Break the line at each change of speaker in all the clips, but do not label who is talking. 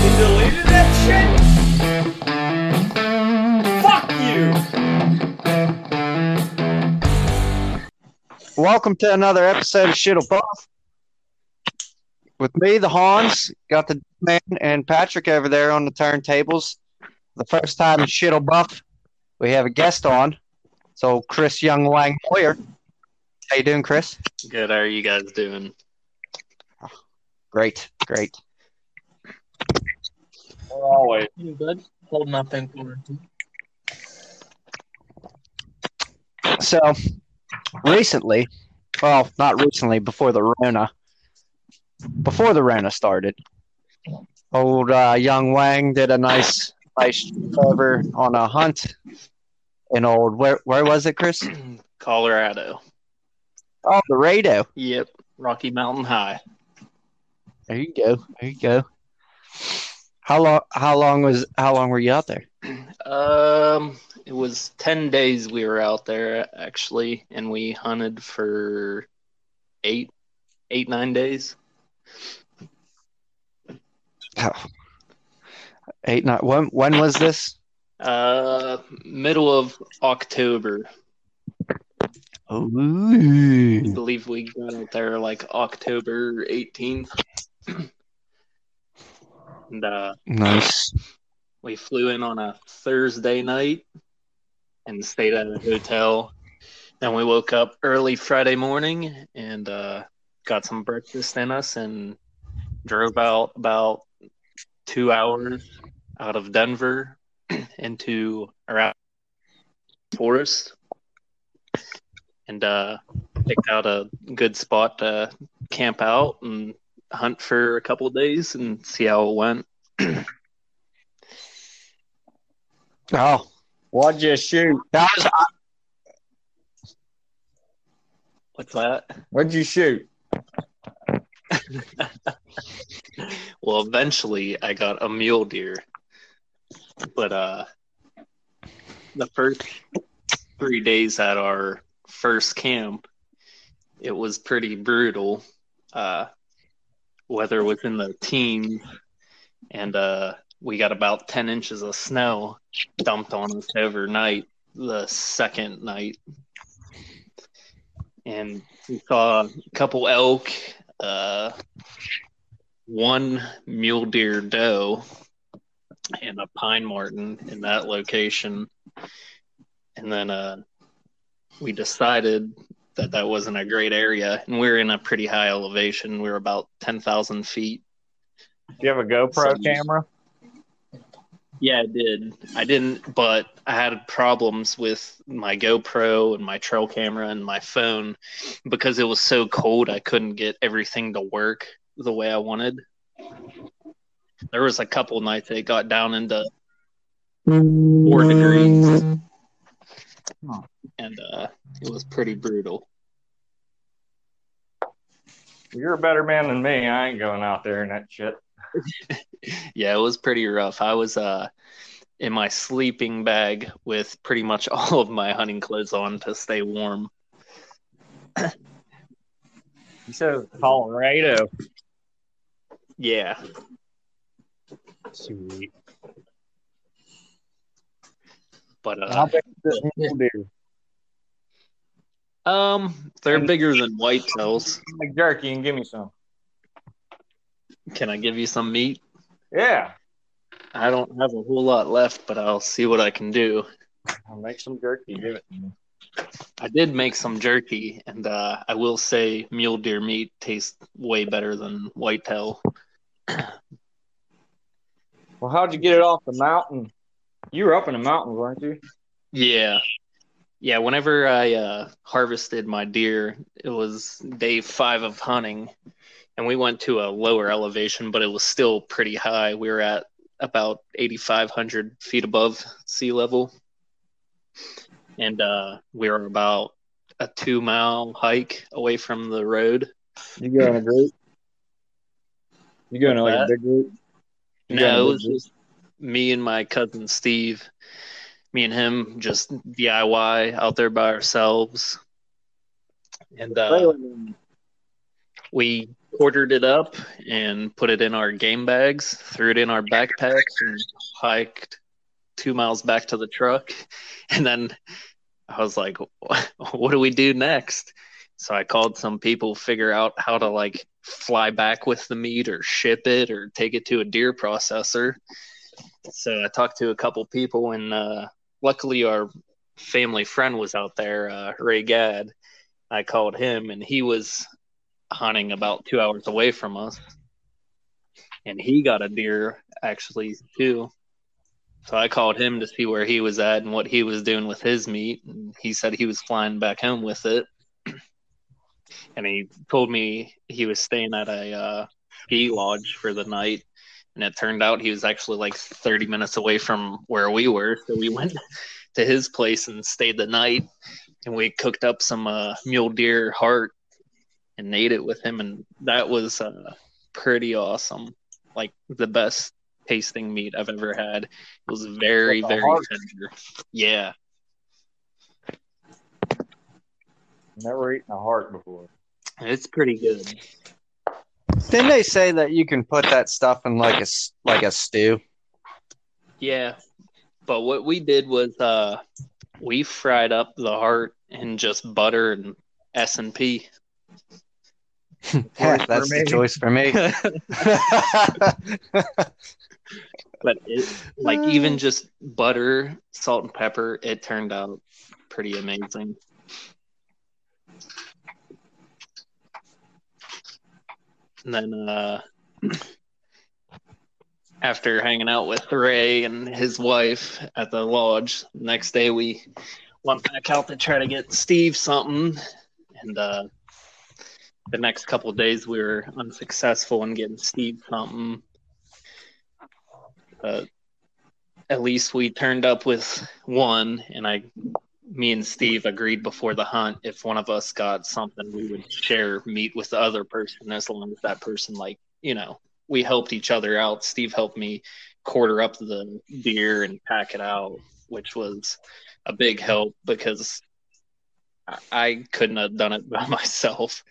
fucking deleted that shit? Fuck you!
Welcome to another episode of Shittle Buff. With me, the Hans, got the man and Patrick over there on the turntables. The first time in Shittle Buff, we have a guest on. So Chris Young Wang Moyer. How you doing, Chris?
Good. How are you guys doing?
Great, great.
Always.
Good. Holding up in quarantine.
So recently, well, not recently, before the Rona, before the Rona started, old uh, young Wang did a nice, nice cover on a hunt. In old, where where was it, Chris?
Colorado.
Oh, the radio.
Yep. Rocky Mountain High.
There you go. There you go. How long? How long was? How long were you out there?
Um, it was ten days we were out there actually, and we hunted for eight, eight nine days.
Oh. Eight, nine. When? When was this?
Uh, middle of October.
Oh,
I believe we got out there like October 18th. and uh,
nice.
we flew in on a Thursday night and stayed at a hotel. Then we woke up early Friday morning and uh, got some breakfast in us and drove out about two hours out of Denver into around forest and uh, picked out a good spot to camp out and hunt for a couple of days and see how it went.
Oh,
What'd you shoot?
that was.
What's that?
What'd you shoot?
Well, eventually I got a mule deer, but uh, the first three days at our first camp, it was pretty brutal. Uh, weather was in the teens, and uh, we got about ten inches of snow dumped on us overnight. The second night, and we saw a couple elk. Uh, one mule deer doe and a pine marten in that location and then uh we decided that that wasn't a great area. And we are in a pretty high elevation. We were about 10,000 feet.
Do you have a GoPro
So-
camera?
yeah i did. I didn't but i had problems with my gopro and my trail camera and my phone because it was so cold i couldn't get everything to work the way i wanted. There was a couple nights it got down into four degrees. And uh it was pretty brutal
You're a better man than me. I ain't going out there in that shit.
yeah it was pretty rough i was uh in my sleeping bag with pretty much all of my hunting clothes on to stay warm
You said Colorado.
yeah
Sweet.
but uh
How big is this mule deer?
Um, they're bigger than whitetails.
Like jerky and give me some.
Can I give you some meat?
Yeah.
I don't have a whole lot left, but I'll see what I can do.
I'll make some jerky. Give it.
I did make some jerky, and uh, I will say mule deer meat tastes way better than whitetail.
Well, how'd you get it off the mountain? You were up in the mountains, weren't you?
Yeah. Yeah, whenever I uh, harvested my deer, it was day five of hunting, and we went to a lower elevation, but it was still pretty high. We were at about 8,500 feet above sea level, and uh, we were about a two mile hike away from the road.
You go in a group? You go in like a big group? You go in a
No, it was just me and my cousin Steve. Me and him just DIY out there by ourselves. And uh, we quartered it up and put it in our game bags, threw it in our backpacks, and hiked two miles back to the truck. And then I was like, what do we do next? So I called some people, figure out how to like fly back with the meat or ship it or take it to a deer processor. So I talked to a couple people, and uh, luckily our family friend was out there, uh, Ray Gadd. I called him, and he was hunting about two hours away from us, and he got a deer actually too. So I called him to see where he was at and what he was doing with his meat, and he said he was flying back home with it. and he told me he was staying at a uh, ski lodge for the night, and it turned out he was actually like 30 minutes away from where we were. So we went to his place and stayed the night, and we cooked up some uh, mule deer heart and ate it with him, and that was uh, pretty awesome. Like the best tasting meat I've ever had. It was very, very heart. tender. Yeah.
Never eaten a heart before.
It's pretty good.
Didn't they say that you can put that stuff in like a like a stew?
Yeah, but what we did was uh, we fried up the heart in just butter and S and P.
That's the choice for me.
but it, like even just butter, salt, and pepper, it turned out pretty amazing. And then uh, after hanging out with Ray and his wife at the lodge, next day we went back out to try to get Steve something, and uh, the next couple days we were unsuccessful in getting Steve something. Uh, at least we turned up with one, and I, me and Steve agreed before the hunt if one of us got something, we would share meat with the other person as long as that person, like you know, we helped each other out. Steve helped me quarter up the deer and pack it out, which was a big help because I couldn't have done it by myself.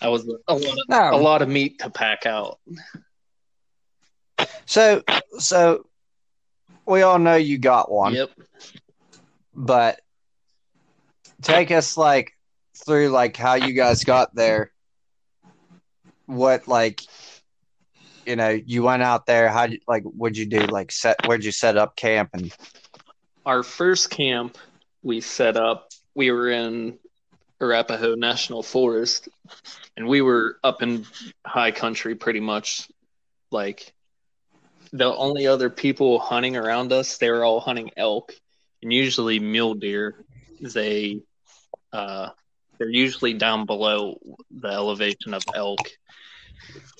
I was a lot of, no. a lot of meat to pack out.
So, so we all know you got one.
Yep.
But take us like through like how you guys got there. What like you know, you went out there, how like what'd you do? Like set where'd you set up camp and
our first camp we set up we were in Arapaho National Forest, and we were up in high country pretty much. Like the only other people hunting around us, they were all hunting elk, and usually mule deer. They uh, they're usually down below the elevation of elk.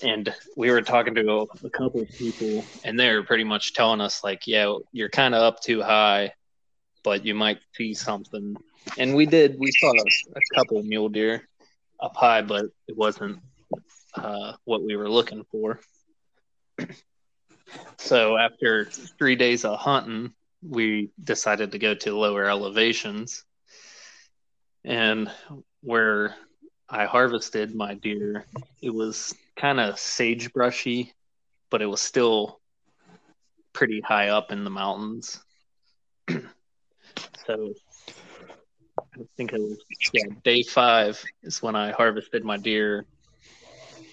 And we were talking to a, couple of people, and they were pretty much telling us like, "Yeah, you're kind of up too high, but you might see something." and we did. We saw a, a couple mule deer up high, but it wasn't uh, what we were looking for. so after three days of hunting, we decided to go to lower elevations, and where I harvested my deer, it was kind of sagebrushy, but it was still pretty high up in the mountains. so I think it was yeah, day five is when I harvested my deer.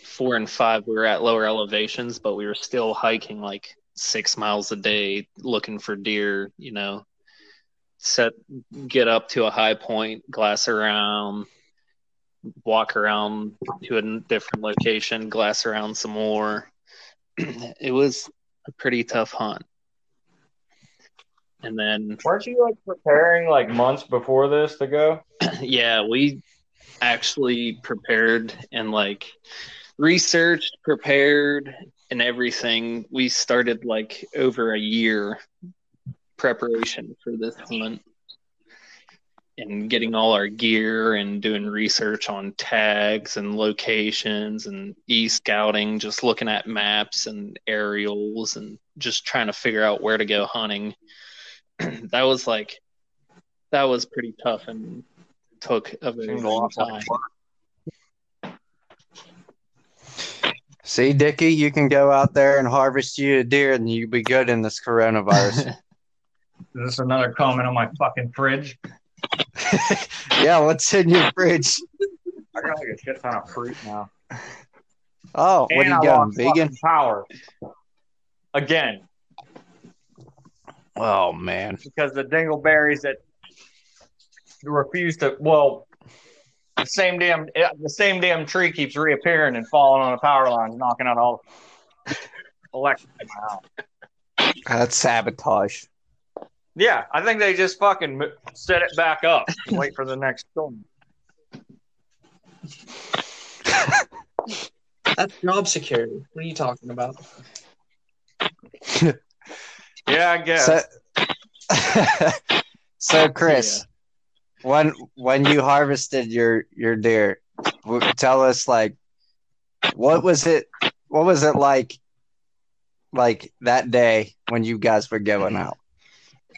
Four and five, we were at lower elevations, but we were still hiking like six miles a day looking for deer. You know, set get up to a high point, glass around, walk around to a different location, glass around some more. it was a pretty tough hunt. And then
weren't you like preparing like months before this to go?
yeah, we actually prepared and like researched, prepared, and everything. We started like over a year preparation for this hunt and getting all our gear and doing research on tags and locations and e scouting, just looking at maps and aerials and just trying to figure out where to go hunting. that was like that was pretty tough and took a very long time.
See, Dickie, you can go out there and harvest you a deer, and you'll be good in this coronavirus.
Is this another comment on my fucking fridge?
yeah, what's in your fridge?
I got like a shit ton of fruit now.
Oh, what are you
lost
vegan?
Power. Again,
Oh man,
because the dingleberries that refuse to, well, the same damn the same damn tree keeps reappearing and falling on the power lines, knocking out all the electric in my house.
that's sabotage.
Yeah, I think they just fucking set it back up and wait for the next storm.
That's job security. What are you talking about?
Yeah, I guess.
So, so Chris, when when you harvested your your deer, tell us like what was it? What was it like? Like that day when you guys were going out?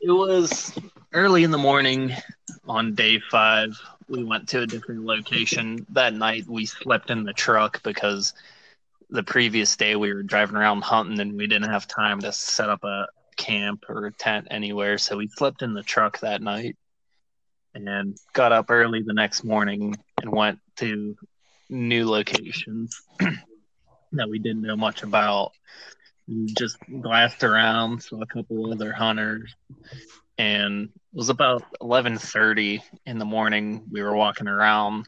It was early in the morning on day five. We went to a different location. That night we slept in the truck because the previous day we were driving around hunting and we didn't have time to set up a camp or a tent anywhere. So we slept in the truck that night and got up early the next morning and went to new locations that we didn't know much about. Just glassed around, saw a couple other hunters, and it was about 11:30 in the morning. We were walking around,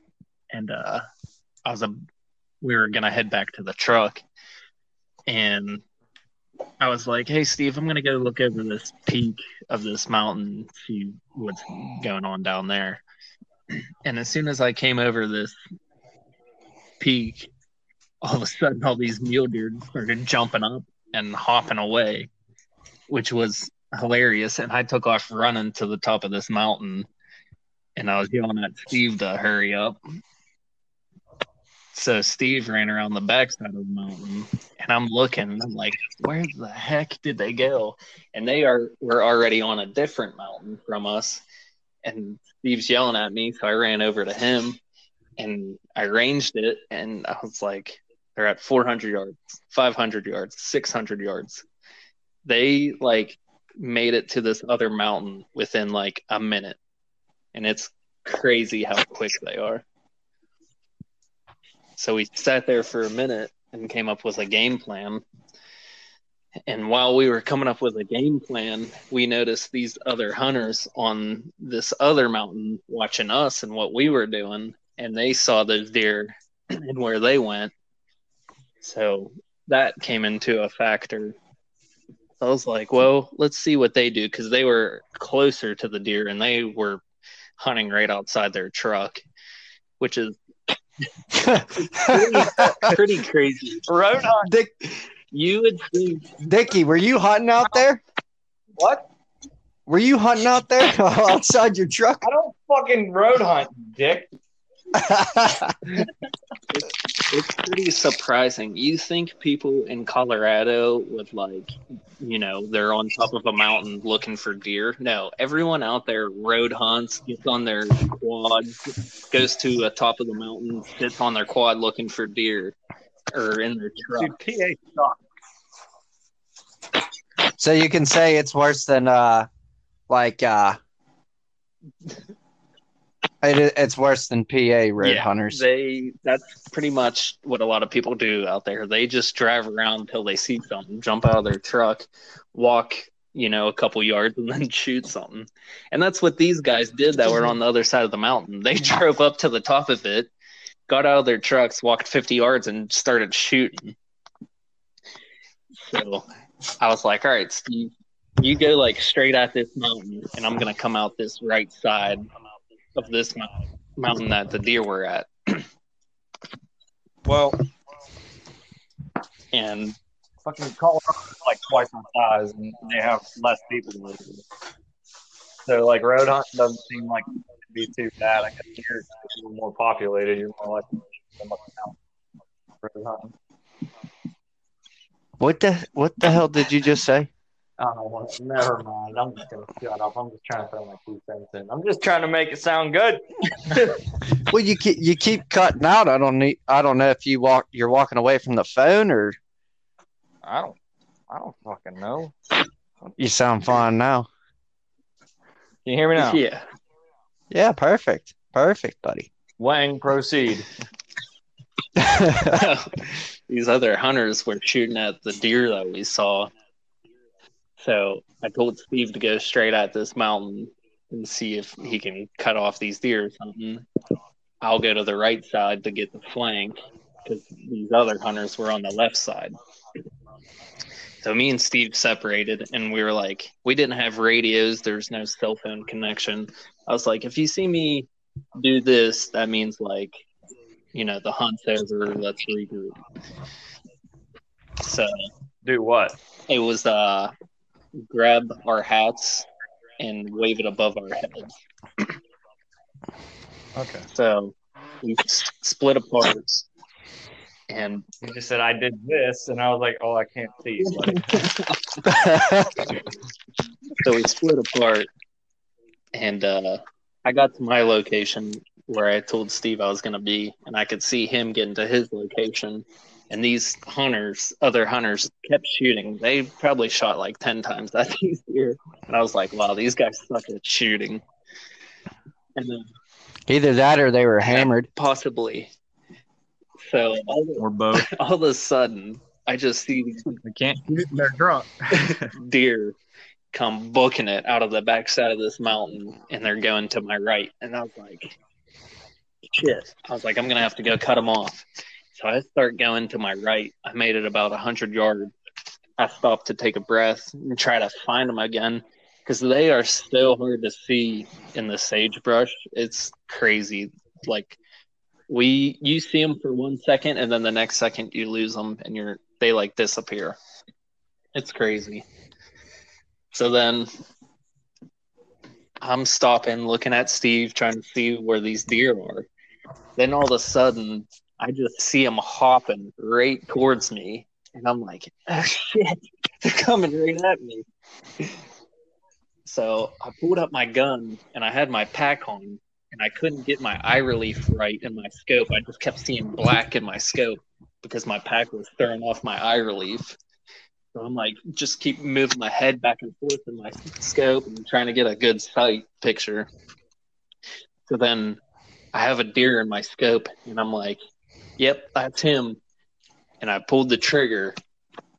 and uh, I was a, we were gonna head back to the truck, and I was like, "Hey, Steve, I'm gonna go look over this peak of this mountain, see what's going on down there." And as soon as I came over this peak, all of a sudden, all these mule deer started jumping up and hopping away, which was hilarious. And I took off running to the top of this mountain, and I was yelling at Steve to hurry up. So Steve ran around the backside of the mountain, and I'm looking. And I'm like, "Where the heck did they go?" And they are were already on a different mountain from us. And Steve's yelling at me, so I ran over to him, and I ranged it, and I was like, "They're at 400 yards, 500 yards, 600 yards." They like made it to this other mountain within like a minute, and it's crazy how quick they are. So we sat there for a minute and came up with a game plan. And while we were coming up with a game plan, we noticed these other hunters on this other mountain watching us and what we were doing, and they saw the deer and where they went. So that came into a factor. I was like, well, let's see what they do because they were closer to the deer and they were hunting right outside their truck, which is pretty, pretty crazy.
Road hunt.
Dick,
You would think
Dickie, were you hunting out there?
What?
Were you hunting out there outside your truck?
I don't fucking road hunt, dick.
It's pretty surprising. You think people in Colorado would like, you know, they're on top of a mountain looking for deer? No, everyone out there road hunts, gets on their quad, goes to the top of the mountain, sits on their quad looking for deer, or in their truck.
Dude, PA sucks.
so you can say it's worse than uh, like uh, it, it's worse than PA road
Yeah,
hunters.
They that's pretty much what a lot of people do out there. They just drive around until they see something, jump out of their truck, walk, you know, a couple yards and then shoot something. And that's what these guys did that were on the other side of the mountain. They drove up to the top of it, got out of their trucks, walked 50 yards and started shooting. So I was like, all right, Steve, you go like straight at this mountain and I'm going to come out this right side of this mountain mountain that the deer were at.
Well,
And
fucking Colorado is like twice the size, and they have less people to live. So, like, road hunting doesn't seem like it'd be too bad. I guess here it's a little more populated. You're more likely to come up road hunting.
What the what the hell did you just say?
Oh, well, never mind. I'm just gonna shut up. I'm just trying to throw my two cents in. I'm just trying to make it sound good.
Well, you keep you keep cutting out. I don't need. I don't know if you walk. You're walking away from the phone or
I don't. I don't fucking know.
you sound fine now.
Can you hear me now?
Yeah.
Yeah, perfect, perfect, buddy.
Wang, proceed.
These other hunters were shooting at the deer that we saw. So I told Steve to go straight at this mountain and see if he can cut off these deer or something. I'll go to the right side to get the flank because these other hunters were on the left side. So me and Steve separated, and we were like, we didn't have radios. There's no cell phone connection. I was like, if you see me do this, that means like, you know, the hunt's over. Let's regroup. So
Do what?
it was uh, grab our hats and wave it above our heads.
Okay.
So we split apart, and
he just said I did this, and I was like, oh, I can't see. buddy.
so we split apart. And uh, I got to my location where I told Steve I was going to be, and I could see him getting to his location. And these hunters, other hunters, kept shooting. They probably shot like 10 times at these deer. And I was like, wow, these guys suck at shooting. And then
Either that or they were hammered.
possibly. So all,
Or both.
all of a sudden, I just see these
They can't shoot. They're drunk.
deer come booking it out of the backside of this mountain and they're going to my right. And I was like, shit. I was like, I'm going to have to go cut them off. I start going to my right. I made it about 100 yards. I stopped to take a breath and try to find them again because they are so hard to see in the sagebrush. It's crazy. Like, we you see them for one second and then the next second you lose them and you're they like disappear it's crazy so then i'm stopping looking at steve trying to see where these deer are then all of a sudden i just see them hopping right towards me and i'm like oh shit they're coming right at me so i pulled up my gun and i had my pack on and I couldn't get my eye relief right in my scope. I just kept seeing black in my scope because my pack was throwing off my eye relief. So I'm like, just keep moving my head back and forth in my scope and trying to get a good sight picture. So then I have a deer in my scope and I'm like, yep, that's him. And I pulled the trigger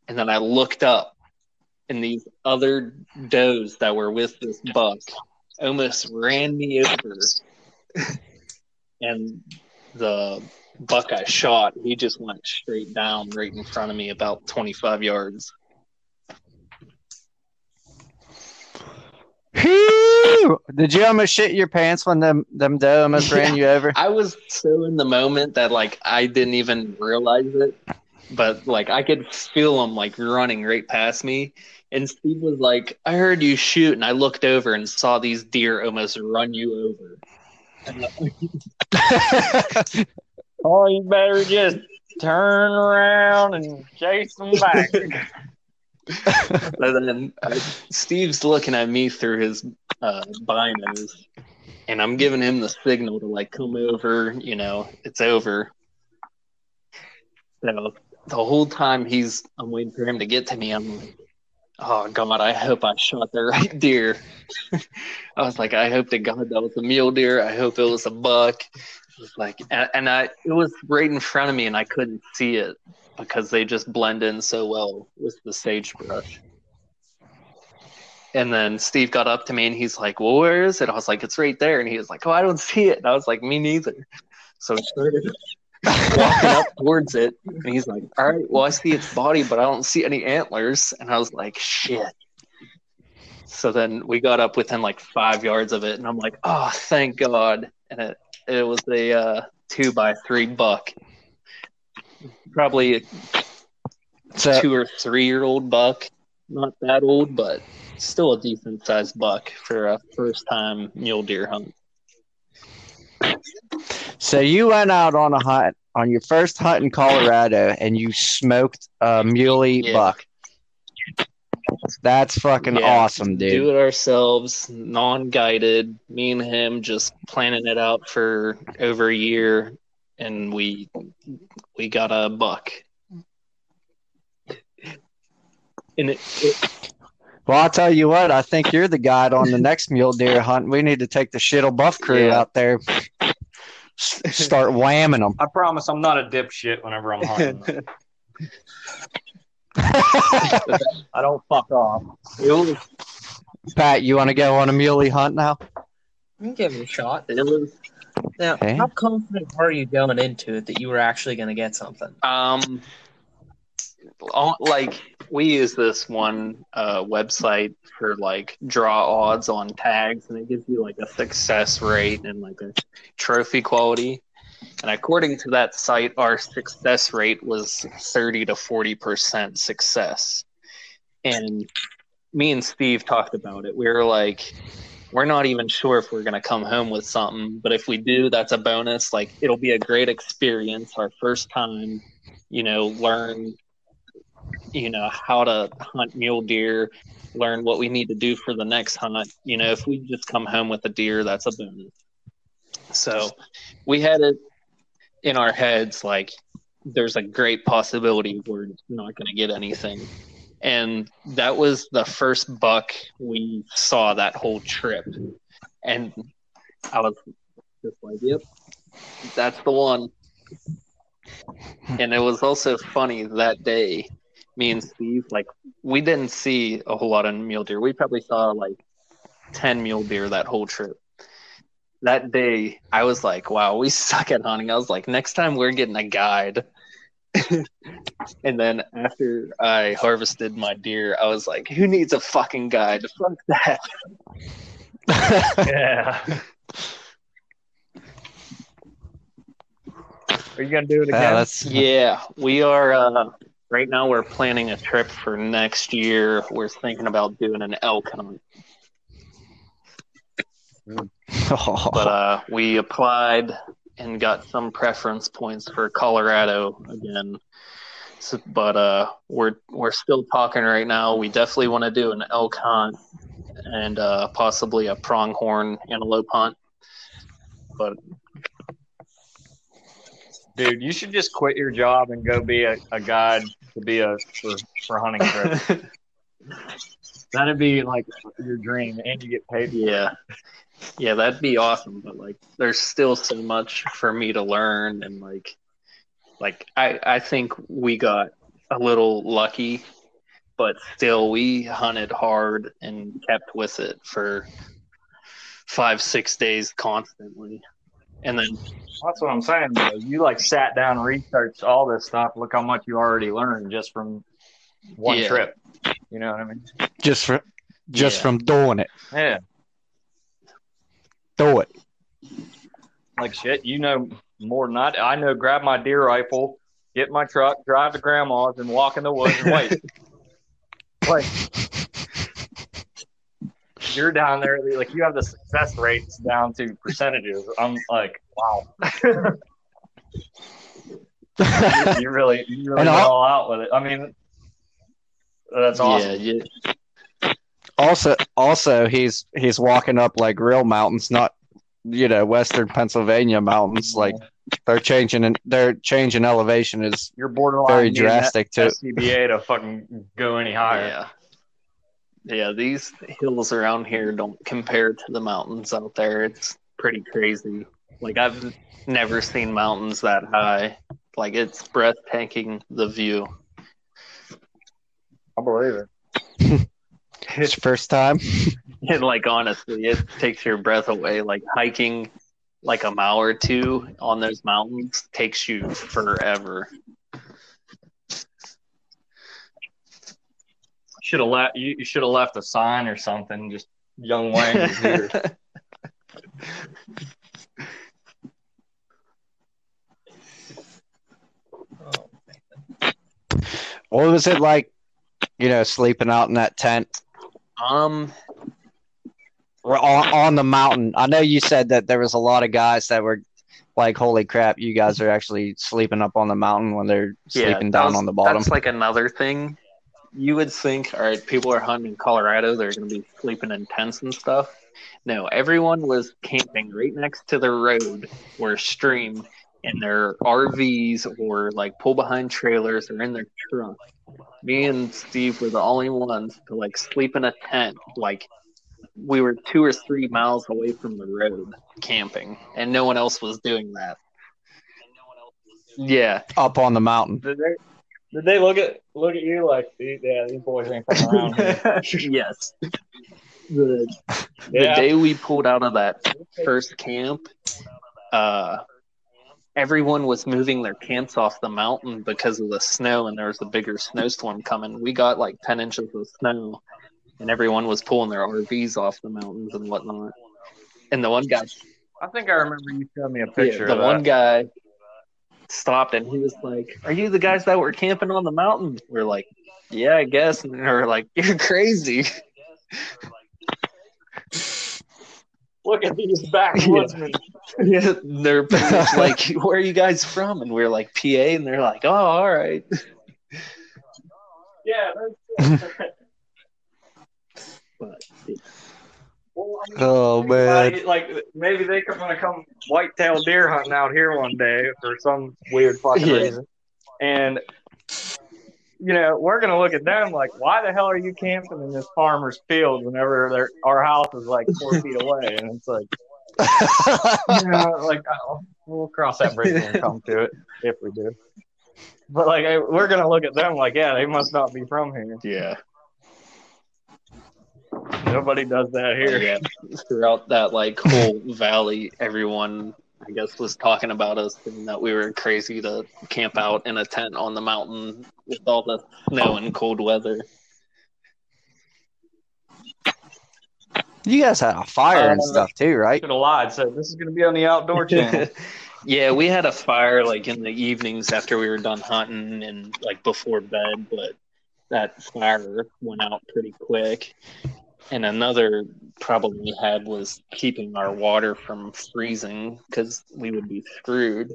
and then I looked up and these other does that were with this buck almost ran me over and the buck I shot, he just went straight down right in front of me about 25 yards.
Whew! Did you almost shit your pants when them them doe almost ran you over?
I was so in the moment that like I didn't even realize it, but like I could feel them like running right past me. And Steve was like, "I heard you shoot," and I looked over and saw these deer almost run you over.
Oh, you better just turn around and chase them back.
And then uh, Steve's looking at me through his uh, binos, and I'm giving him the signal to like come over. You know, it's over. So the whole time he's, I'm waiting for him to get to me. I'm like, oh God, I hope I shot the right deer. I was like, I hope to God that was a mule deer. I hope it was a buck. It was like, and, and I, it was right in front of me, and I couldn't see it because they just blend in so well with the sagebrush. And then Steve got up to me and he's like, Well, where is it? I was like, It's right there. And he was like, Oh, I don't see it. And I was like, Me neither. So I started walking up towards it. And he's like, All right, well, I see its body, but I don't see any antlers. And I was like, Shit. So then we got up within like five yards of it. And I'm like, Oh, thank God. And it, it was a uh, two by three buck. Probably a two or three year old buck. Not that old, but still a decent sized buck for a first time mule deer hunt.
so you went out on a hunt on your first hunt in Colorado and you smoked a muley
Yeah.
buck. That's fucking
Yeah.
awesome, dude.
Do it ourselves, non-guided. Me and him just planning it out for over a year, and we we got a buck. And it, it
Well, I'll tell you what. I think you're the guide on the next mule deer hunt. We need to take the shittle buff crew
Yeah.
out there, start whamming them.
I promise I'm not a dipshit whenever I'm hunting. I don't fuck off.
it was
Pat, you want to go on a muley hunt now?
You can give it a shot.
it was
Now,
Okay.
how confident were you going into it that you were actually going to get something?
Um, all- like we use this one uh, website for like draw odds on tags, and it gives you like a success rate and like a trophy quality. And according to that site, our success rate was thirty to forty percent success. And me and Steve talked about it. We were like, we're not even sure if we're gonna come home with something, but if we do, that's a bonus. Like it'll be a great experience, our first time you know, learn, you know, how to hunt mule deer, learn what we need to do for the next hunt. You know, if we just come home with a deer, that's a bonus. So we had it in our heads like there's a great possibility we're not going to get anything. And that was the first buck we saw that whole trip. And I was just like, yep, that's the one. And it was also funny that day, me and Steve, like, we didn't see a whole lot of mule deer. We probably saw like 10 mule deer that whole trip. That day, I was like, wow, we suck at hunting. I was like, next time we're getting a guide. and then after I harvested my deer, I was like, who needs a fucking guide? To fuck that.
Yeah. Are you gonna do it
Yeah,
again?
that's
Yeah, we are. Uh, right now, we're planning a trip for next year. We're thinking about doing an elk hunt, but uh, we applied and got some preference points for Colorado again. So, but uh, we're we're still talking right now. We definitely want to do an elk hunt and uh, possibly a pronghorn antelope hunt. But
Dude, you should just quit your job and go be a, a guide to be a for, for hunting trips. That'd be like your dream, and you get paid.
Yeah. Yeah, that'd be awesome, but like there's still so much for me to learn and like like I I think we got a little lucky, but still we hunted hard and kept with it for 5 6 days constantly. And then
That's what I'm saying. Though. You like sat down, researched all this stuff. Look how much you already learned just from one
Yeah.
trip. You know what I mean?
just from just
Yeah.
from doing it.
Yeah.
Do it.
Like shit, you know more than I. do. I know. Grab my deer rifle, get my truck, drive to grandma's, and walk in the woods and wait. like you're down there, like you have the success rates down to percentages. I'm like, wow, you really, you really
And
went
I'll-
all out with it. I mean, that's awesome.
yeah, yeah,
also, also he's he's walking up like real mountains, not you know western Pennsylvania mountains. Like they're changing and they're changing elevation is
You're borderline
very drastic
that
too.
SCBA to fucking go any higher.
Yeah. Yeah, these hills around here don't compare to the mountains out there. It's pretty crazy. Like I've never seen mountains that high. Like it's breathtaking the view.
I believe it.
It's first time.
And like honestly, it takes your breath away. Like hiking like a mile or two on those mountains takes you forever.
Should have left. You, you should have left a sign or something. Just young Wayne is here.
Oh,
What was it like? You know, sleeping out in that tent
um
on, on the mountain. I know you said that there was a lot of guys that were like, "Holy crap, you guys are actually sleeping up on the mountain when they're sleeping
that
down
was-
on the bottom."
That's like another thing you would think, all right, people are hunting in Colorado, they're going to be sleeping in tents and stuff. No, everyone was camping right next to the road or stream in their RVs or like pull behind trailers or in their truck. Me and Steve were the only ones to like sleep in a tent. Like we were two or three miles away from the road camping, and no one else was doing that. Yeah,
Up on the mountain.
Did they? Did they look at look at you like, yeah, these boys ain't coming around here?
yes. The, the
Yeah.
day we pulled out of that first camp, uh, everyone was moving their camps off the mountain because of the snow, and there was a bigger snowstorm coming. We got like 10 inches of snow, and everyone was pulling their RVs off the mountains and whatnot. And the one guy,
I think I remember you showed me a picture.
the
of
one
that.
guy stopped and he was like, Are you the guys that were camping on the mountain? We're like, Yeah, I guess. And they're like, You're crazy.
Look at these backwoodsmen.
Yeah, they're like, "Where are you guys from?" And we're like, "PA," and they're like, "Oh, all right."
Yeah. That's,
But
well, I mean,
Oh man.
Like, like maybe they are gonna come whitetail deer hunting out here one day for some weird fucking
Yeah.
reason, and you know we're gonna look at them like, why the hell are you camping in this farmer's field whenever they're, our house is like four feet away? And it's like, you know, like oh, we'll cross that bridge when we come to it if we do. But like I- we're gonna look at them like, yeah, they must not be from here.
yeah,
Nobody does that here.
yeah. Throughout that like whole valley, everyone, I guess, was talking about us and that we were crazy to camp out in a tent on the mountain with all the snow and cold weather.
You guys had a fire and
Uh,
stuff too, right?
Should have lied. So this is gonna be on the outdoor channel.
yeah, we had a fire like in the evenings after we were done hunting and like before bed, but that fire went out pretty quick. And another problem we had was keeping our water from freezing because we would be screwed.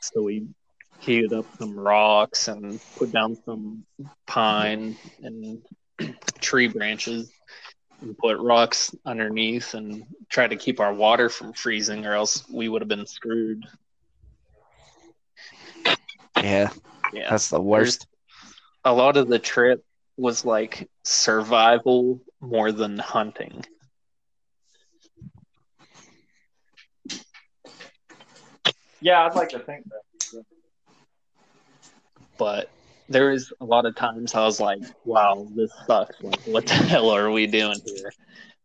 So we heated up some rocks and put down some pine and tree branches and put rocks underneath and try to keep our water from freezing or else we would have been screwed.
Yeah,
Yeah.
that's the worst.
A lot of the trip was like survival more than hunting.
Yeah, I'd like to think that.
But there was a lot of times I was like, wow, this sucks. Like, what the hell are we doing here?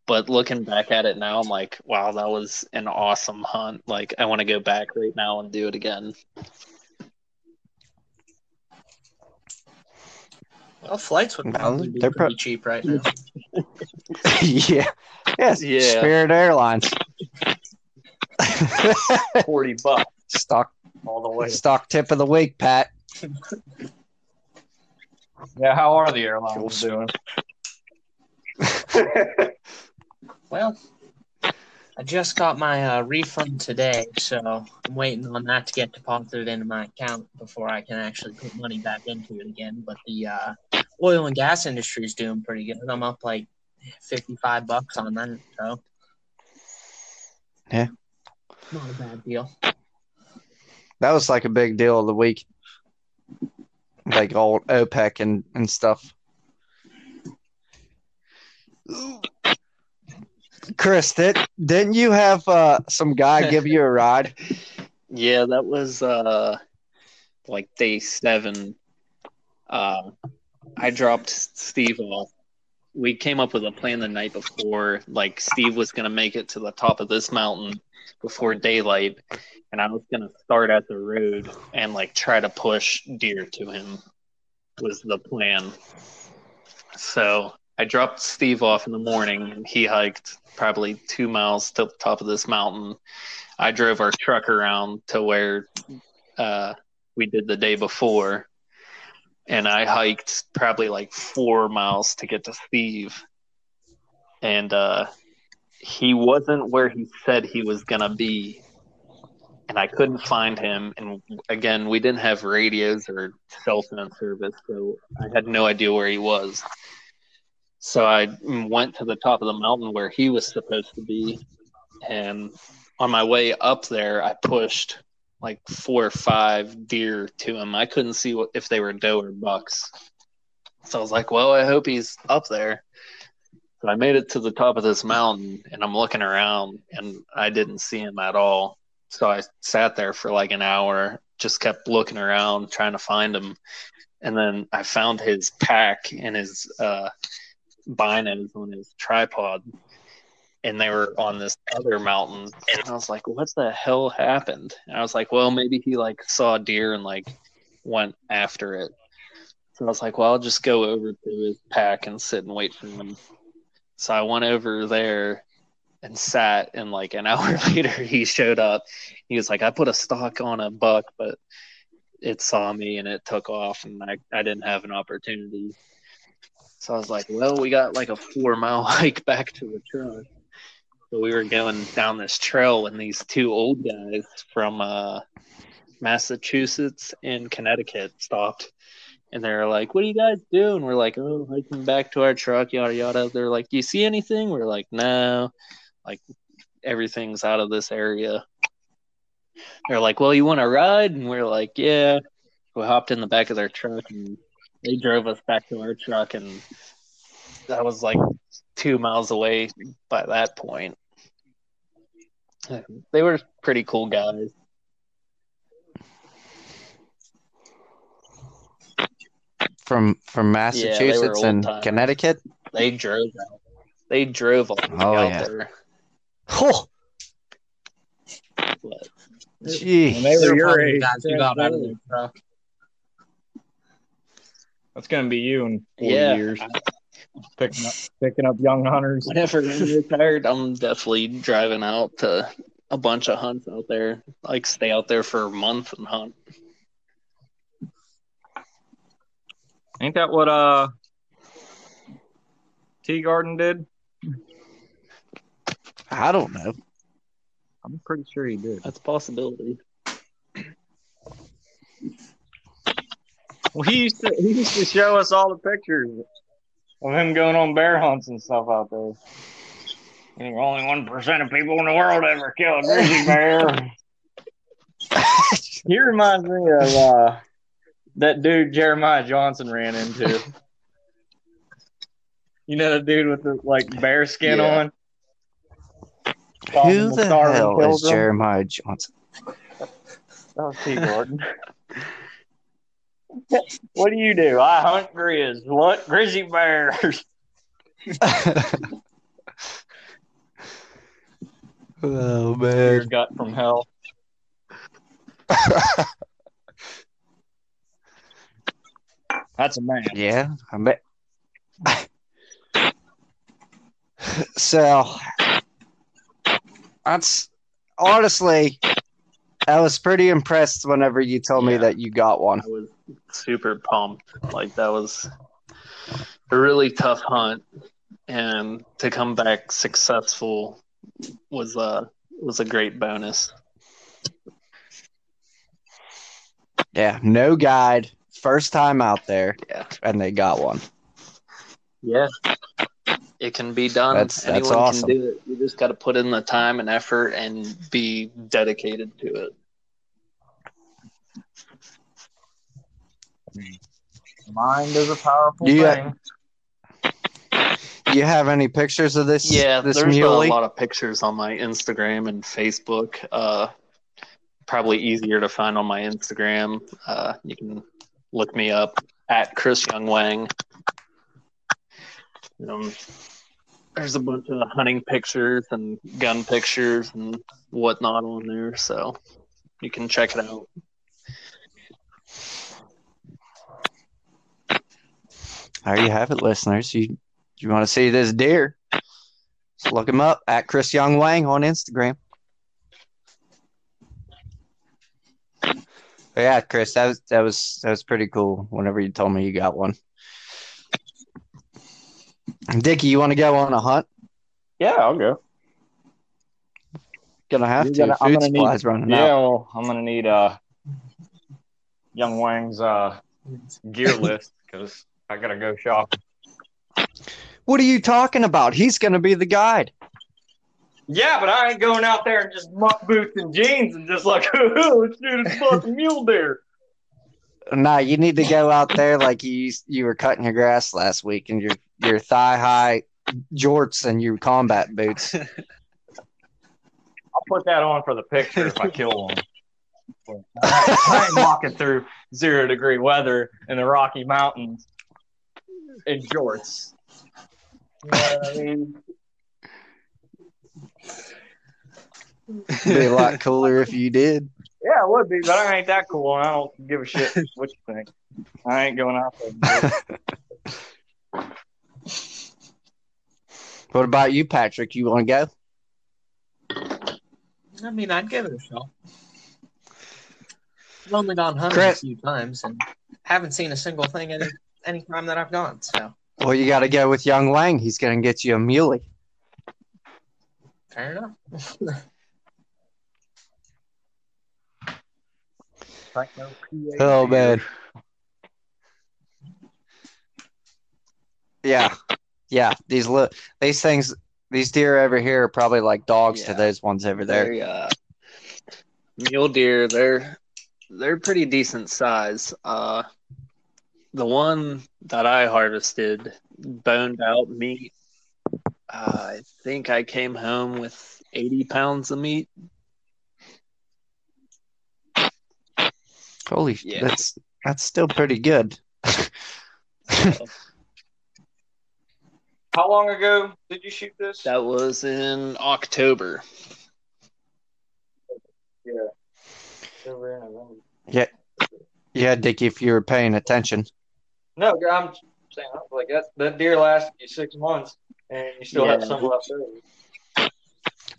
But looking back at it now, I'm like, wow, that was an awesome hunt. Like, I want to go back right now and do it again.
Well, flights would probably be
they're pro-
cheap right now.
yeah. Yes.
Yeah.
Spirit Airlines.
Forty bucks
stock
all the way.
stock tip of the week, Pat.
Yeah, how are the airlines doing?
Well, I just got my uh, refund today, so I'm waiting on that to get deposited into my account before I can actually put money back into it again. But the uh, oil and gas industry is doing pretty good. I'm up like 55 bucks on that, so
Yeah.
not a bad deal.
That was like a big deal of the week. Like all OPEC and, and stuff. Chris, did, didn't you have uh, some guy give you a ride?
Yeah, that was uh like day seven. Uh, I dropped Steve off. We came up with a plan the night before. Like Steve was gonna make it to the top of this mountain before daylight, and I was gonna start at the road and like try to push deer to him. Was the plan. So I dropped Steve off in the morning, and he hiked probably two miles to the top of this mountain. I drove our truck around to where uh, we did the day before, and I hiked probably like four miles to get to Steve. And uh, he wasn't where he said he was gonna be. and I couldn't find him. And again, we didn't have radios or cell phone service, so I had no idea where he was. So I went to the top of the mountain where he was supposed to be, and on my way up there, I pushed like four or five deer to him. I couldn't see if they were doe or bucks. So I was like, well, I hope he's up there. So I made it to the top of this mountain and I'm looking around and I didn't see him at all. So I sat there for like an hour, just kept looking around, trying to find him. And then I found his pack and his uh, binos on his tripod. And they were on this other mountain. And I was like, what the hell happened? And I was like, well, maybe he like saw a deer and like went after it. So I was like, well, I'll just go over to his pack and sit and wait for him. So I went over there and sat, and like an hour later, he showed up. He was like, I put a stock on a buck, but it saw me and it took off, and I, I didn't have an opportunity. So I was like, well, we got like a four mile hike back to the truck. So we were going down this trail, and these two old guys from uh, Massachusetts and Connecticut stopped and they're like, "What are you guys doing?" We're like, "Oh, hiking back to our truck, yada yada." They're like, "Do you see anything?" We're like, "No, like everything's out of this area." They're like, "Well, you want to ride?" And we're like, "Yeah." We hopped in the back of their truck and they drove us back to our truck, and that was like two miles away by that point. They were pretty cool guys.
From from Massachusetts
old
and
timers.
Connecticut.
They drove out. They drove all the way
Oh,
out
yeah.
there.
Oh,
But
gee.
They were your age,
guys who got out of their truck.
that's gonna be you in 40
yeah,
years, picking up picking up young hunters.
whenever I'm retired, I'm definitely driving out to a bunch of hunts out there. Like stay out there for a month and hunt.
Ain't that what uh Tea Garden did?
I don't know.
I'm pretty sure he did.
That's a possibility.
Well, he used to he used to show us all the pictures of him going on bear hunts and stuff out there. And only one percent of people in the world ever kill a grizzly bear. he reminds me of uh, that dude Jeremiah Johnson ran into. You know the dude with the like bear skin
Yeah.
on.
Who the
Starving
hell is
Pilgrim?
Jeremiah Johnson?
That was T. Gordon. what do you do? I hunt grizz. What? Grizzly bears.
oh
Your
man.
gut from hell. That's a man.
yeah, I bet. so that's honestly, I was pretty impressed whenever you told me that you got one.
I was super pumped. Like that was a really tough hunt, and to come back successful was a was a great bonus.
Yeah, no guide, first time out there,
Yeah.
and they got one.
Yeah. It can be done.
That's- that's
Anyone
awesome.
can do it. You just got to put in the time and effort and be dedicated to it.
Mind is a powerful
Yeah.
thing.
Do you have any pictures of this?
Yeah,
this
there's
muley?
a lot of pictures on my Instagram and Facebook. Uh, probably easier to find on my Instagram. Uh, you can look me up at Chris Young Wang. Um, there's a bunch of hunting pictures and gun pictures and whatnot on there, so you can check it out.
There you have it, listeners. You you want to see this deer? Just look him up at Chris Young Wang on Instagram. Yeah, Chris, that was that was that was pretty cool. Whenever you told me you got one, Dickie, you want to go on a hunt?
Yeah, I'll go.
Gonna have
You're
to.
gonna- I'm
Food
gonna need-
supplies running
Yeah,
out.
well, I'm gonna need uh Young Wang's uh gear list because I gotta go shop.
What are you talking about? He's gonna be the guide.
Yeah, but I ain't going out there and just muck boots and jeans and just like, let's do this fucking mule deer.
Nah, you need to go out there like you you were cutting your grass last week in your your thigh high jorts and your combat boots.
I'll put that on for the picture if I kill one. I ain't walking through zero degree weather in the Rocky Mountains in jorts. You know what I mean?
Be a lot cooler if you did.
Yeah, it would be, but I ain't that cool, and I don't give a shit what you think. I ain't going out there.
What about you, Patrick? You want to go?
I mean, I'd give it a shot. I've only gone hunting
Chris-
a few times and haven't seen a single thing any any time that I've gone. So
Well, you got to go with Young Wang. He's gonna get you a muley.
Fair enough.
Oh man. Yeah, yeah. These li- these things, these deer over here are probably like dogs to those ones over there.
They're, uh, mule deer. They're they're pretty decent size. Uh, the one that I harvested, boned out meat. Uh, I think I came home with eighty pounds of meat.
Holy,
Yeah.
that's that's still pretty good.
How long ago did you shoot this?
That was in October.
yeah, Yeah. Yeah, Dick, if you were paying attention.
No, I'm saying I was like that. That deer lasted you six months, and you still have some left over.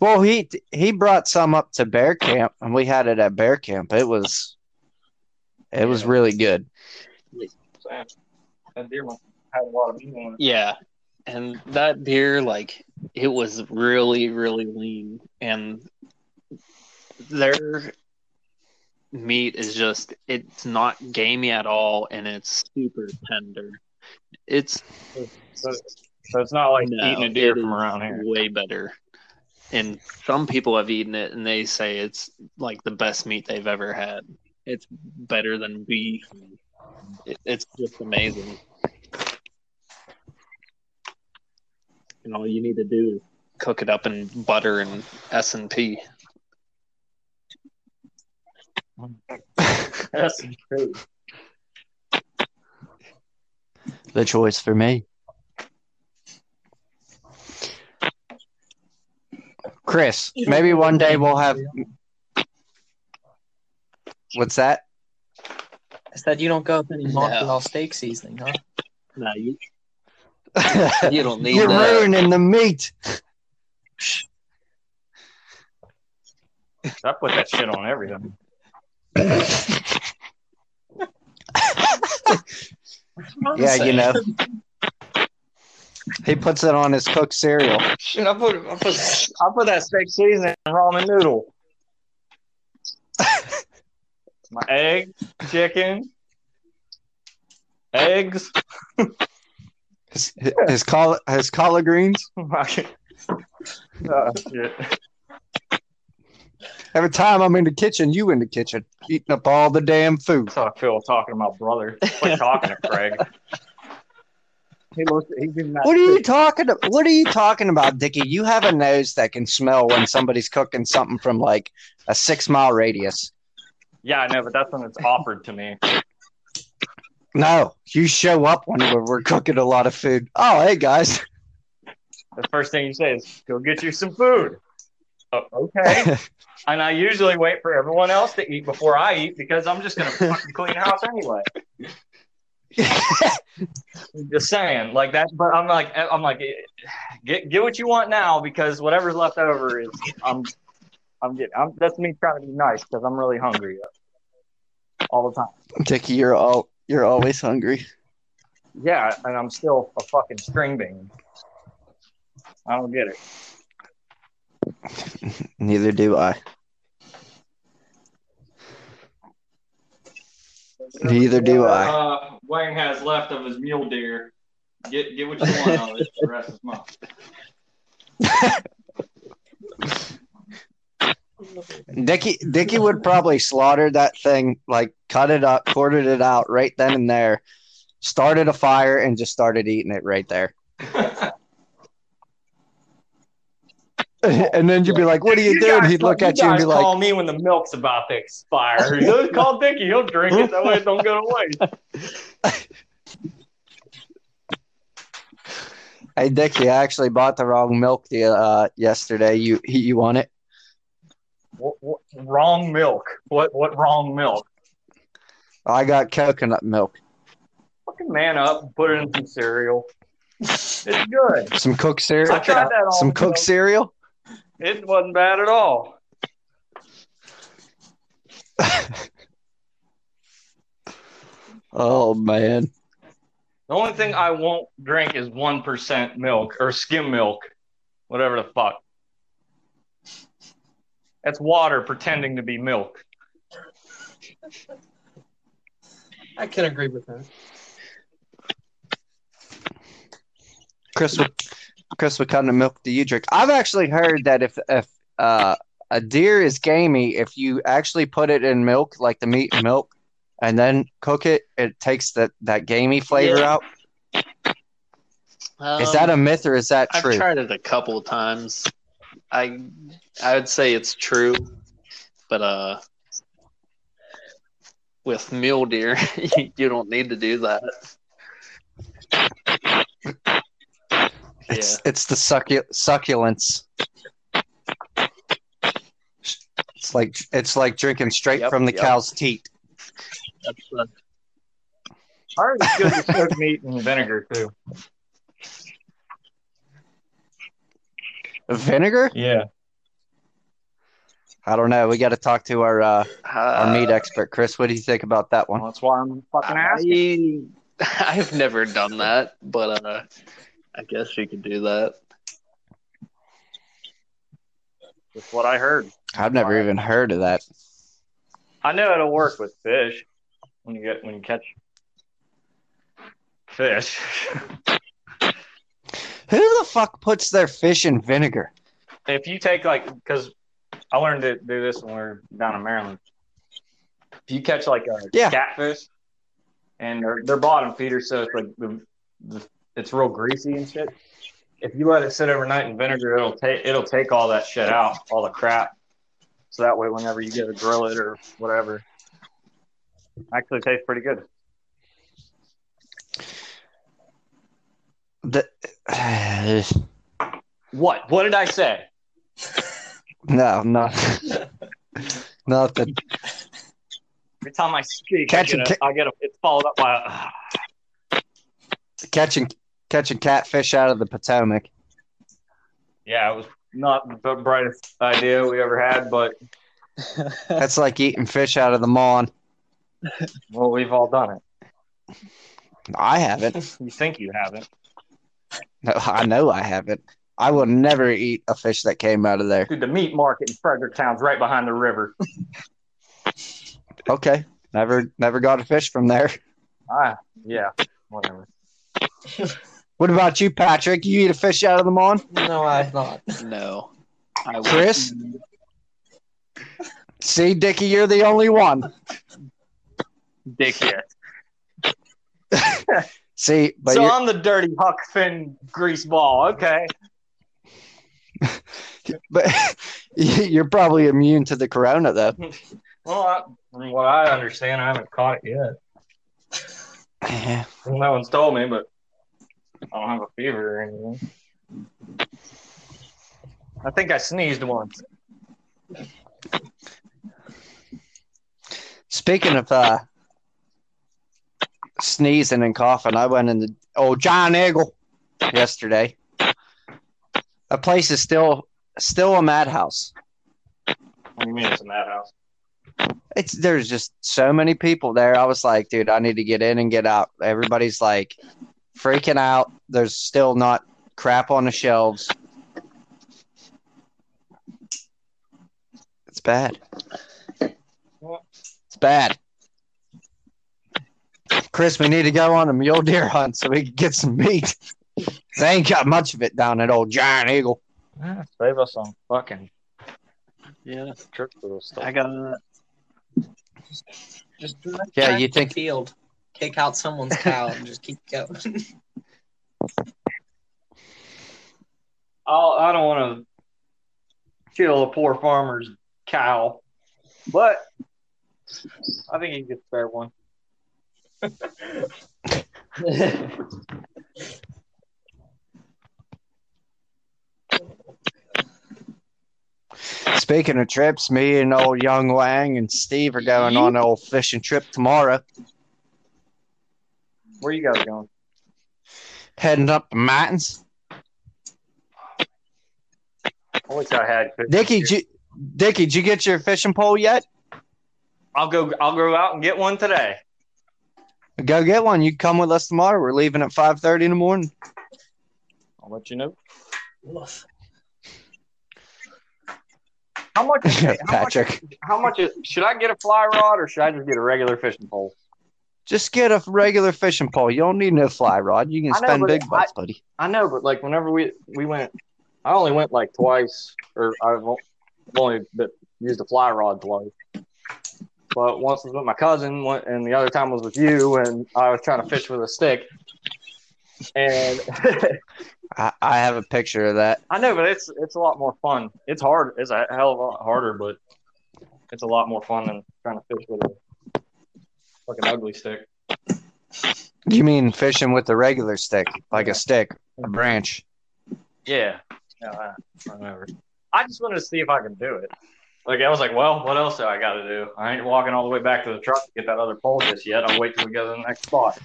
Well, he he brought some up to bear camp, and we had it at bear camp. It was it was really good.
Saying, That deer had a lot of meat on it.
Yeah. And that deer, like, it was really, really lean. And their meat is just, it's not gamey at all. And it's super tender. It's
So, so it's not like
no,
eating a deer from around here.
way better. And some people have eaten it and they say it's like the best meat they've ever had. It's better than beef. It, it's just amazing. And all you need to do is cook it up in butter and S and P.
That's true.
The choice for me. Chris, maybe one day we'll have. What's that?
I said you don't go with any
No.
steak seasoning, huh?
No, you you don't need
You're
that.
ruining the meat.
I put that shit on everything.
Yeah, you know. He puts it on his cooked cereal.
I put I put I put that steak seasoning in ramen noodle. My egg, chicken, eggs.
His, his collard his collard greens.
oh, shit.
Every time I'm in the kitchen, you in the kitchen, eating up all the damn food.
That's how I feel talking to my brother. Quit talking to Craig. He looks. He's even that.
What are you talking? What are you talking about, Dickie? You have a nose that can smell when somebody's cooking something from like a six mile radius.
Yeah, I know, but that's when it's offered to me.
No, you show up when we're, we're cooking a lot of food. Oh, hey guys.
The first thing you say is, "Go get you some food." Oh, okay. And I usually wait for everyone else to eat before I eat because I'm just gonna fucking clean house anyway. Just saying, like that. But I'm like, I'm like, get get what you want now because whatever's left over is I'm, I'm getting. I'm, that's me trying to be nice because I'm really hungry uh, all the time.
Dickie, you're all you're always hungry.
Yeah, and I'm still a fucking string bean. I don't get it.
Neither do I. Neither do I.
Uh, Wang has left of his mule deer. Get get what you want of this For the rest is mine.
Dickie Dickie would probably slaughter that thing, like cut it up, quartered it out right then and there, started a fire, and just started eating it right there. and then you'd be like, "What are you, doing?"
guys-
He'd look at you and be like,
call me when the milk's about to expire. He'll call Dickie. He'll drink it. That way it don't go to waste.
"Hey, Dickie, I actually bought the wrong milk the, uh, yesterday. You you want it?"
What, what, wrong milk. What what wrong milk?
I got coconut milk,
Fucking man up and put it in some cereal. It's good.
some cooked cereal,
I tried that
some
all
cooked cereal.
It wasn't bad at all.
Oh man,
The only thing I won't drink is one percent milk or skim milk, whatever the fuck. That's water pretending to be milk.
I can agree with that.
Chris, what, Chris, what kind of milk do you drink? I've actually heard that if if uh, a deer is gamey, if you actually put it in milk, like the meat and milk, and then cook it, it takes that that gamey flavor
Yeah.
out. is
Um,
that a myth or is that true?
I've tried it a couple of times. I I would say it's true, but uh, with mule deer, you don't need to do that.
It's it's the succu- succulence. It's like it's like drinking straight
Yep,
from the
yep.
cow's teat.
That's, uh,
I heard good to soak meat in vinegar too.
Vinegar?
Yeah.
I don't know. We got to talk to our uh, our
uh,
meat expert, Chris. What do you think about that one?
Well, that's why I'm fucking asking.
I, I've never done that, but uh, I guess you could do that.
That's what I heard.
I've never even heard of that.
I know it'll work with fish when you get when you catch fish.
Who the fuck puts their fish in vinegar?
if you take like because I learned to do this when we were down in Maryland. If you catch like a
Yeah.
catfish and they're, they're bottom feeders, so it's like the, the it's real greasy and shit. If you let it sit overnight in vinegar, it'll take it'll take all that shit out, all the crap. So that way, whenever you go to grill it or whatever, actually tastes pretty good.
The,
What? What did I say?
no, no, nothing.
Every time I speak,
Catching
I get, a, I get a, it's followed up by a,
Catching catching catfish out of the Potomac.
yeah, it was not the brightest idea we ever had, but
That's like eating fish out of the Mon.
well, we've all done it.
I haven't.
You think you haven't?
No, I know I haven't. I will never eat a fish that came out of there.
Dude, the meat market in Fredericktown's right behind the river.
Okay, never never got a fish from there.
Ah, yeah, whatever.
What about you, Patrick? You eat a fish out of the Mon?
No, I've not.
No, I
Chris? See, Dickie, you're the only one.
Dickhead.
See, but
so
you're,
I'm the dirty Huck Finn grease ball. Okay.
but you're probably immune to the corona, though.
Well, I, from what I understand, I haven't caught it yet.
Yeah.
No one's told me, but I don't have a fever or anything. I think I sneezed once.
Speaking of uh, sneezing and coughing, I went in the old Giant Eagle yesterday. A place is still still a madhouse.
What do you mean it's a madhouse?
It's there's just so many people there. I was like, dude, I need to get in and get out. Everybody's like freaking out. There's still not crap on the shelves. It's bad. It's bad. Chris, we need to go on a mule deer hunt so we can get some meat. They ain't got much of it down at old Giant Eagle.
Yeah, save us some fucking
Yeah,
trip for this stuff.
I got
Just drive
Yeah, you think-
the field, kick out someone's cow, and just keep going.
I'll, I don't want to kill a poor farmer's cow, but I think he can spare one.
Speaking of trips, me and old young Wang and Steve are going on an old fishing trip tomorrow.
Where you guys going?
Heading up the mountains.
I wish I had.
Dickie, did you, Dickie, did you get your fishing pole yet?
I'll go. I'll go out and get one today.
Go get one. You come with us tomorrow. We're leaving at five thirty in the morning.
I'll let you know. How much? Is, how much?
Patrick,
How much is, should I get a fly rod or should I just get a regular fishing pole?
Just get a regular fishing pole. You don't need no fly rod. You can
know,
spend big
I-
bucks, buddy.
I know, but like whenever we we went, I only went like twice, or I've only used a fly rod twice. But once was with my cousin, and the other time was with you, and I was trying to fish with a stick. And
I, I have a picture of that.
I know, but it's it's a lot more fun. It's hard. It's a hell of a lot harder, but it's a lot more fun than trying to fish with a fucking ugly stick.
You mean fishing with a regular stick, like a stick, a branch?
Yeah. Yeah, I, whatever. I just wanted to see if I can do it. Like I was like, well, what else do I got to do? I ain't walking all the way back to the truck to get that other pole just yet. I'll wait till we go to the next spot.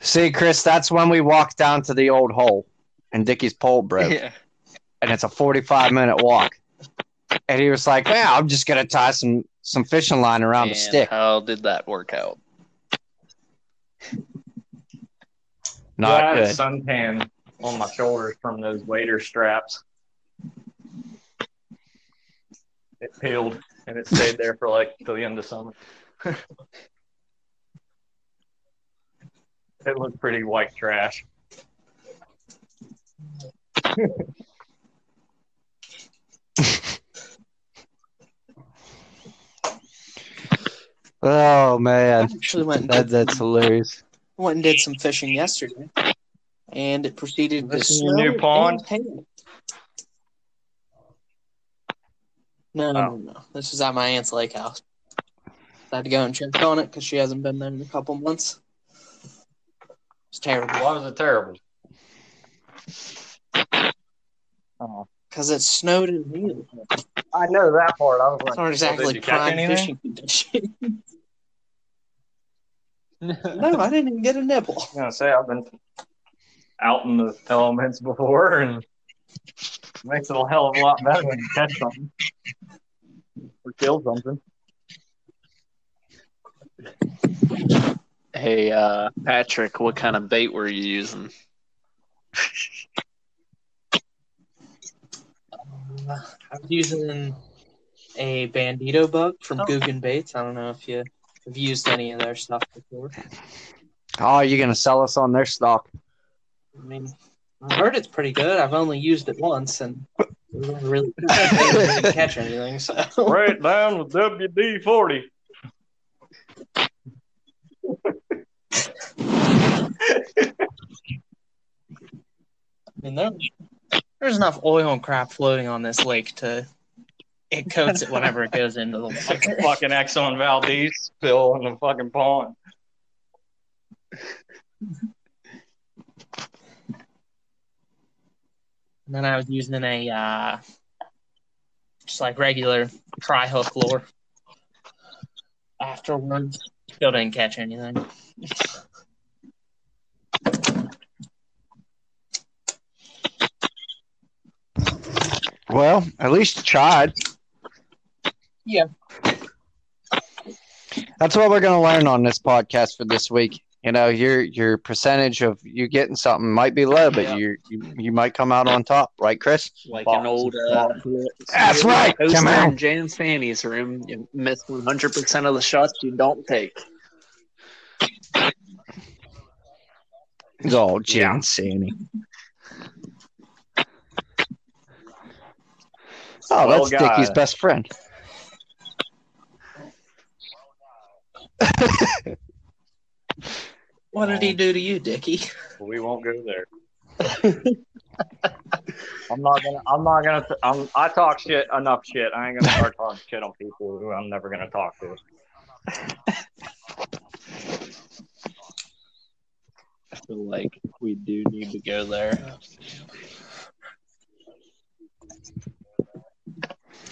See, Chris, that's when we walked down to the old hole, and Dickie's pole broke,
yeah.
and it's a forty-five minute walk. And he was like, "Yeah, I'm just gonna tie some some fishing line around the
And
stick."
How did that work out?
Not
yeah, I had
good.
suntan on my shoulders from those wader straps. It peeled and it stayed there for like till the end of summer. it looked pretty white trash.
Oh man,
I
man,
actually went and,
that
did,
that's hilarious.
went and did some fishing yesterday, and it proceeded to
This is
snow
your new pond?
hail. No, no,
Oh.
no. This is at my aunt's lake house. I had to go and check on it because she hasn't been there in a couple months. It's terrible
Why was it terrible? Oh,
because it snowed and hailed.
I know that part. I was like,
It's not exactly
did
prime fishing conditions. no, I didn't even get a nibble.
I was gonna say I've been out in the elements before, and it makes it a hell of a lot better when you catch something or kill something.
Hey, uh, Patrick, what kind of bait were you using?
I was using a bandito bug from
Oh.
Guggen Baits. I don't know if you have used any of their stuff before.
Oh, you're gonna sell us on their stock?
I mean, I heard it's pretty good. I've only used it once, and it was really I didn't catch anything. So
Right down with WD forty.
I mean, there, there's enough oil and crap floating on this lake to it coats it whenever it goes into the water.
fucking Exxon Valdez spill in the fucking pond.
And then I was using a uh, just like regular tri hook lure. Afterwards, still didn't catch anything.
Well, at least you tried.
Yeah.
That's what we're gonna learn on this podcast for this week. you know your your percentage of you getting something might be low, but
Yeah.
you you you might come out on top, right, Chris?
Like
Box
an old uh,
That's right,
Poster
come on.
in Jan's Fanny's room. You miss 100% of the shots you don't take.
Oh, Jan Sandy. Oh,
Well,
that's Dickie's best friend.
What did he do to you, Dickie?
We won't go there. I'm not gonna. I'm not gonna. I'm, I talk shit enough shit. I ain't gonna start talking shit on people who I'm never gonna talk to.
I feel like we do need to go there.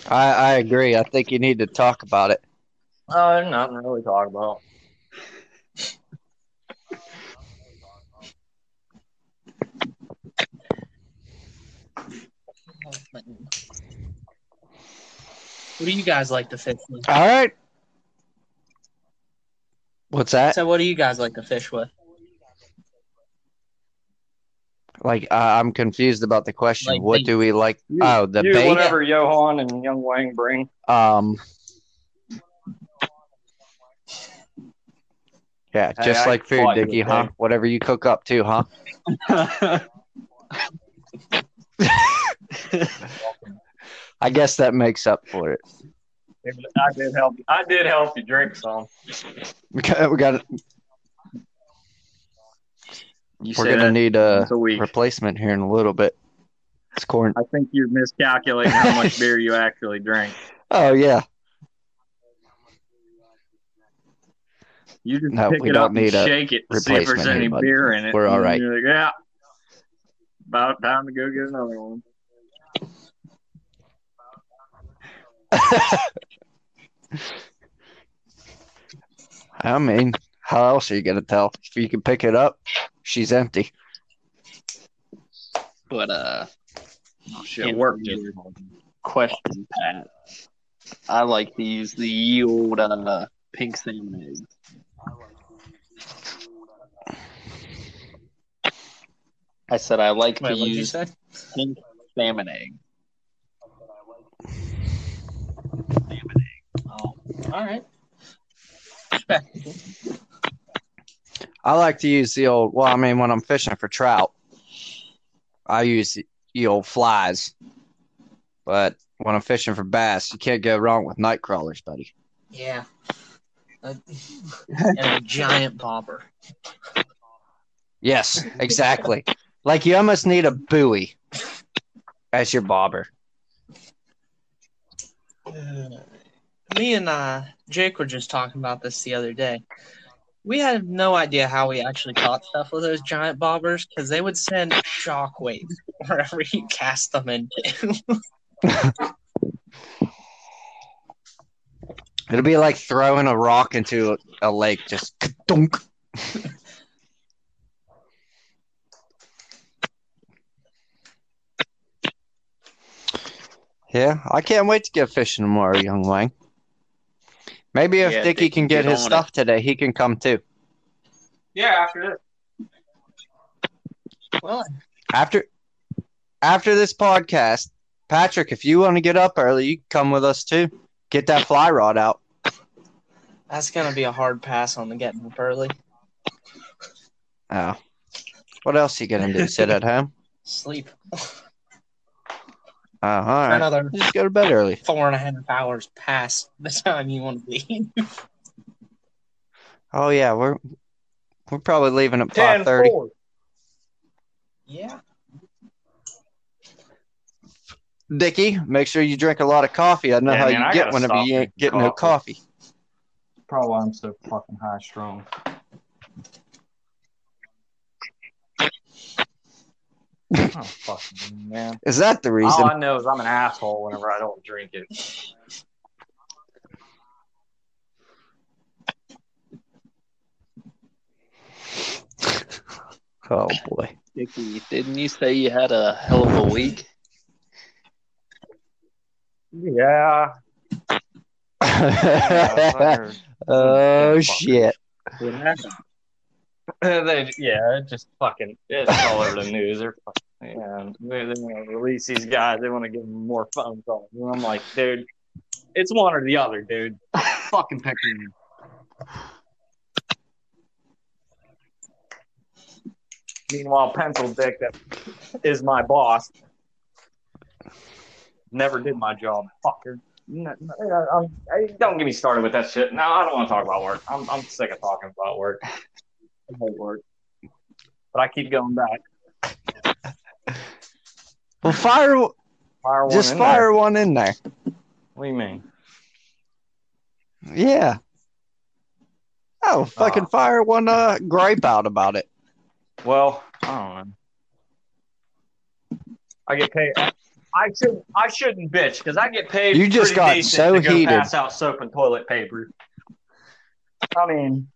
I, I agree. I think you need to talk about it.
Uh, oh, there's nothing to really talk about.
What do you guys like to fish with?
All right. What's that?
So, what do you guys like to fish with?
Like, uh, I'm confused about the question.
Like
what
bait.
do we like?
You-
oh, the
you,
bait.
whatever Johan and Young Wang bring.
Um. Yeah,
Hey,
just
I
like food,
thought you
Dickie, huh?
say.
Whatever you cook up too, huh? I guess that makes up for it.
I did help. I did help you drink some.
We got, we got
You
we're gonna need a
a
replacement here in a little bit. It's corn.
I think you're miscalculating how much beer you actually drink.
Oh yeah,
You just
No,
pick it
don't
up and
a
shake it to see if there's any beer in it.
We're all right.
Like, yeah, about time to go get another one.
I mean, how else are you gonna tell? If you can pick it up, she's empty.
but uh,
Oh, shit, work.
your question, Pat. I like to use the yield uh, pink salmon eggs. I said I like
Wait,
to
what did you
use pink salmon egg.
Oh, all right.
I like to use the old. Well, I mean, when I'm fishing for trout, I use the, the old flies. But when I'm fishing for bass, you can't go wrong with night crawlers, buddy.
Yeah. Uh, and a giant bobber.
Yes, exactly. like you almost need a buoy as your bobber.
Uh, me and uh, Jake were just talking about this the other day. We had no idea how we actually caught stuff with those giant bobbers because they would send shockwaves wherever you cast them into.
It'll be like throwing a rock into a, lake, just dunk. yeah, I can't wait to get fishing tomorrow, young Wang. Maybe if
Yeah,
Dickie
Dickie,
can get,
get
his
on
stuff today, he can come too.
Yeah, after this.
well,
After after this podcast, Patrick, if you want to get up early, you can come with us too. Get that fly rod out.
that's going to be a hard pass on the getting up early.
Oh. What else are you gonna do? Sit at home?
Sleep
Oh, all right.
another
Just go to bed early.
four and a half hours past the time you want to leave.
Oh yeah, we're we're probably leaving at five thirty.
yeah.
Dickie, make sure you drink a lot of coffee. I know
Yeah,
how
man,
you
I
get
gotta
whenever you ain't
drinking
getting no coffee.
Probably why I'm so fucking high strung. Oh, fucking man.
Is that the reason?
All I know is I'm an asshole whenever I don't drink it.
Oh boy.
Dickie, didn't you say you had a hell of a week?
Yeah.
oh shit.
What happened?
they, yeah, just fucking it's all over the news. They're fucking, yeah, they, they want to release these guys. They want to give them more phone calls. And I'm like, dude, it's one or the other, dude. fucking pick me. Meanwhile, Pencil Dick, that is my boss, never did my job. Fucker. No, no, I, don't get me started with that shit. No, I don't want to talk about work. I'm, I'm sick of talking about work. I hate work. But I keep going back.
Well, fire,
Fire one
just
in
fire
there.
one in there.
What do you mean?
Yeah. Oh, fucking
Ah.
fire one uh, gripe out about it.
Well, I don't know. I get paid. I should. I shouldn't bitch because I get paid.
You just got so
to go
heated.
Pass out soap and toilet paper. I mean,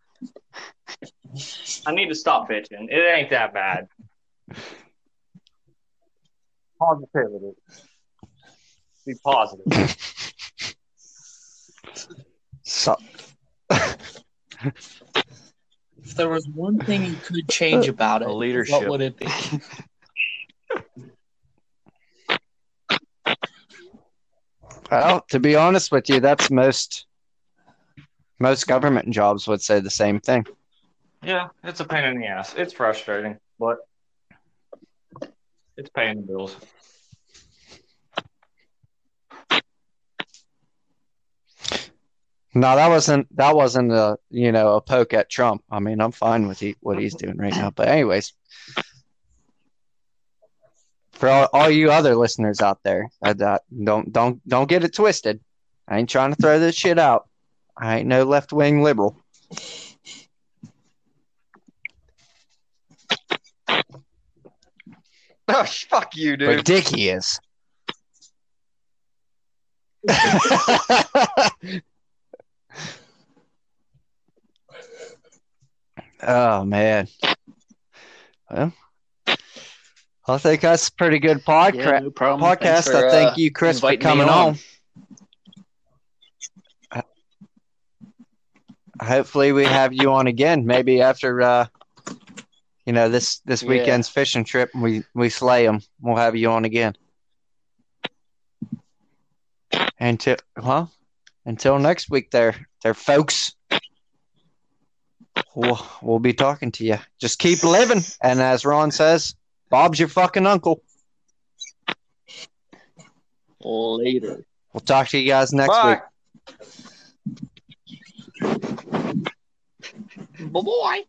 I need to stop bitching. It ain't that bad. Positivity. Be positive.
So,
If there was one thing you could change about it,
A leadership.
what would it be?
well, to be honest with you, that's most most government jobs would say the same thing.
Yeah, it's a pain in the ass. It's frustrating, but it's paying the bills.
No, that wasn't that wasn't a you know a poke at Trump. I mean, I'm fine with he, what he's doing right now. But anyways, for all, all you other listeners out there, uh, don't don't don't get it twisted. I ain't trying to throw this shit out. I ain't no left wing liberal.
Oh, fuck you,
But Dick he is. oh man. Well, I think that's a pretty good podcast.
Yeah, no
podcast.
For,
I thank
uh,
you, Chris, for coming
on.
on. Hopefully, we have you on again. Maybe after uh, you know this this
Yeah.
weekend's fishing trip, we we slay them. We'll have you on again. Until well, until next week, there, there, folks. We'll, we'll be talking to you. Just keep living, and as Ron says, Bob's your fucking uncle.
Later.
We'll talk to you guys next
Bye.
week.
Bye bye.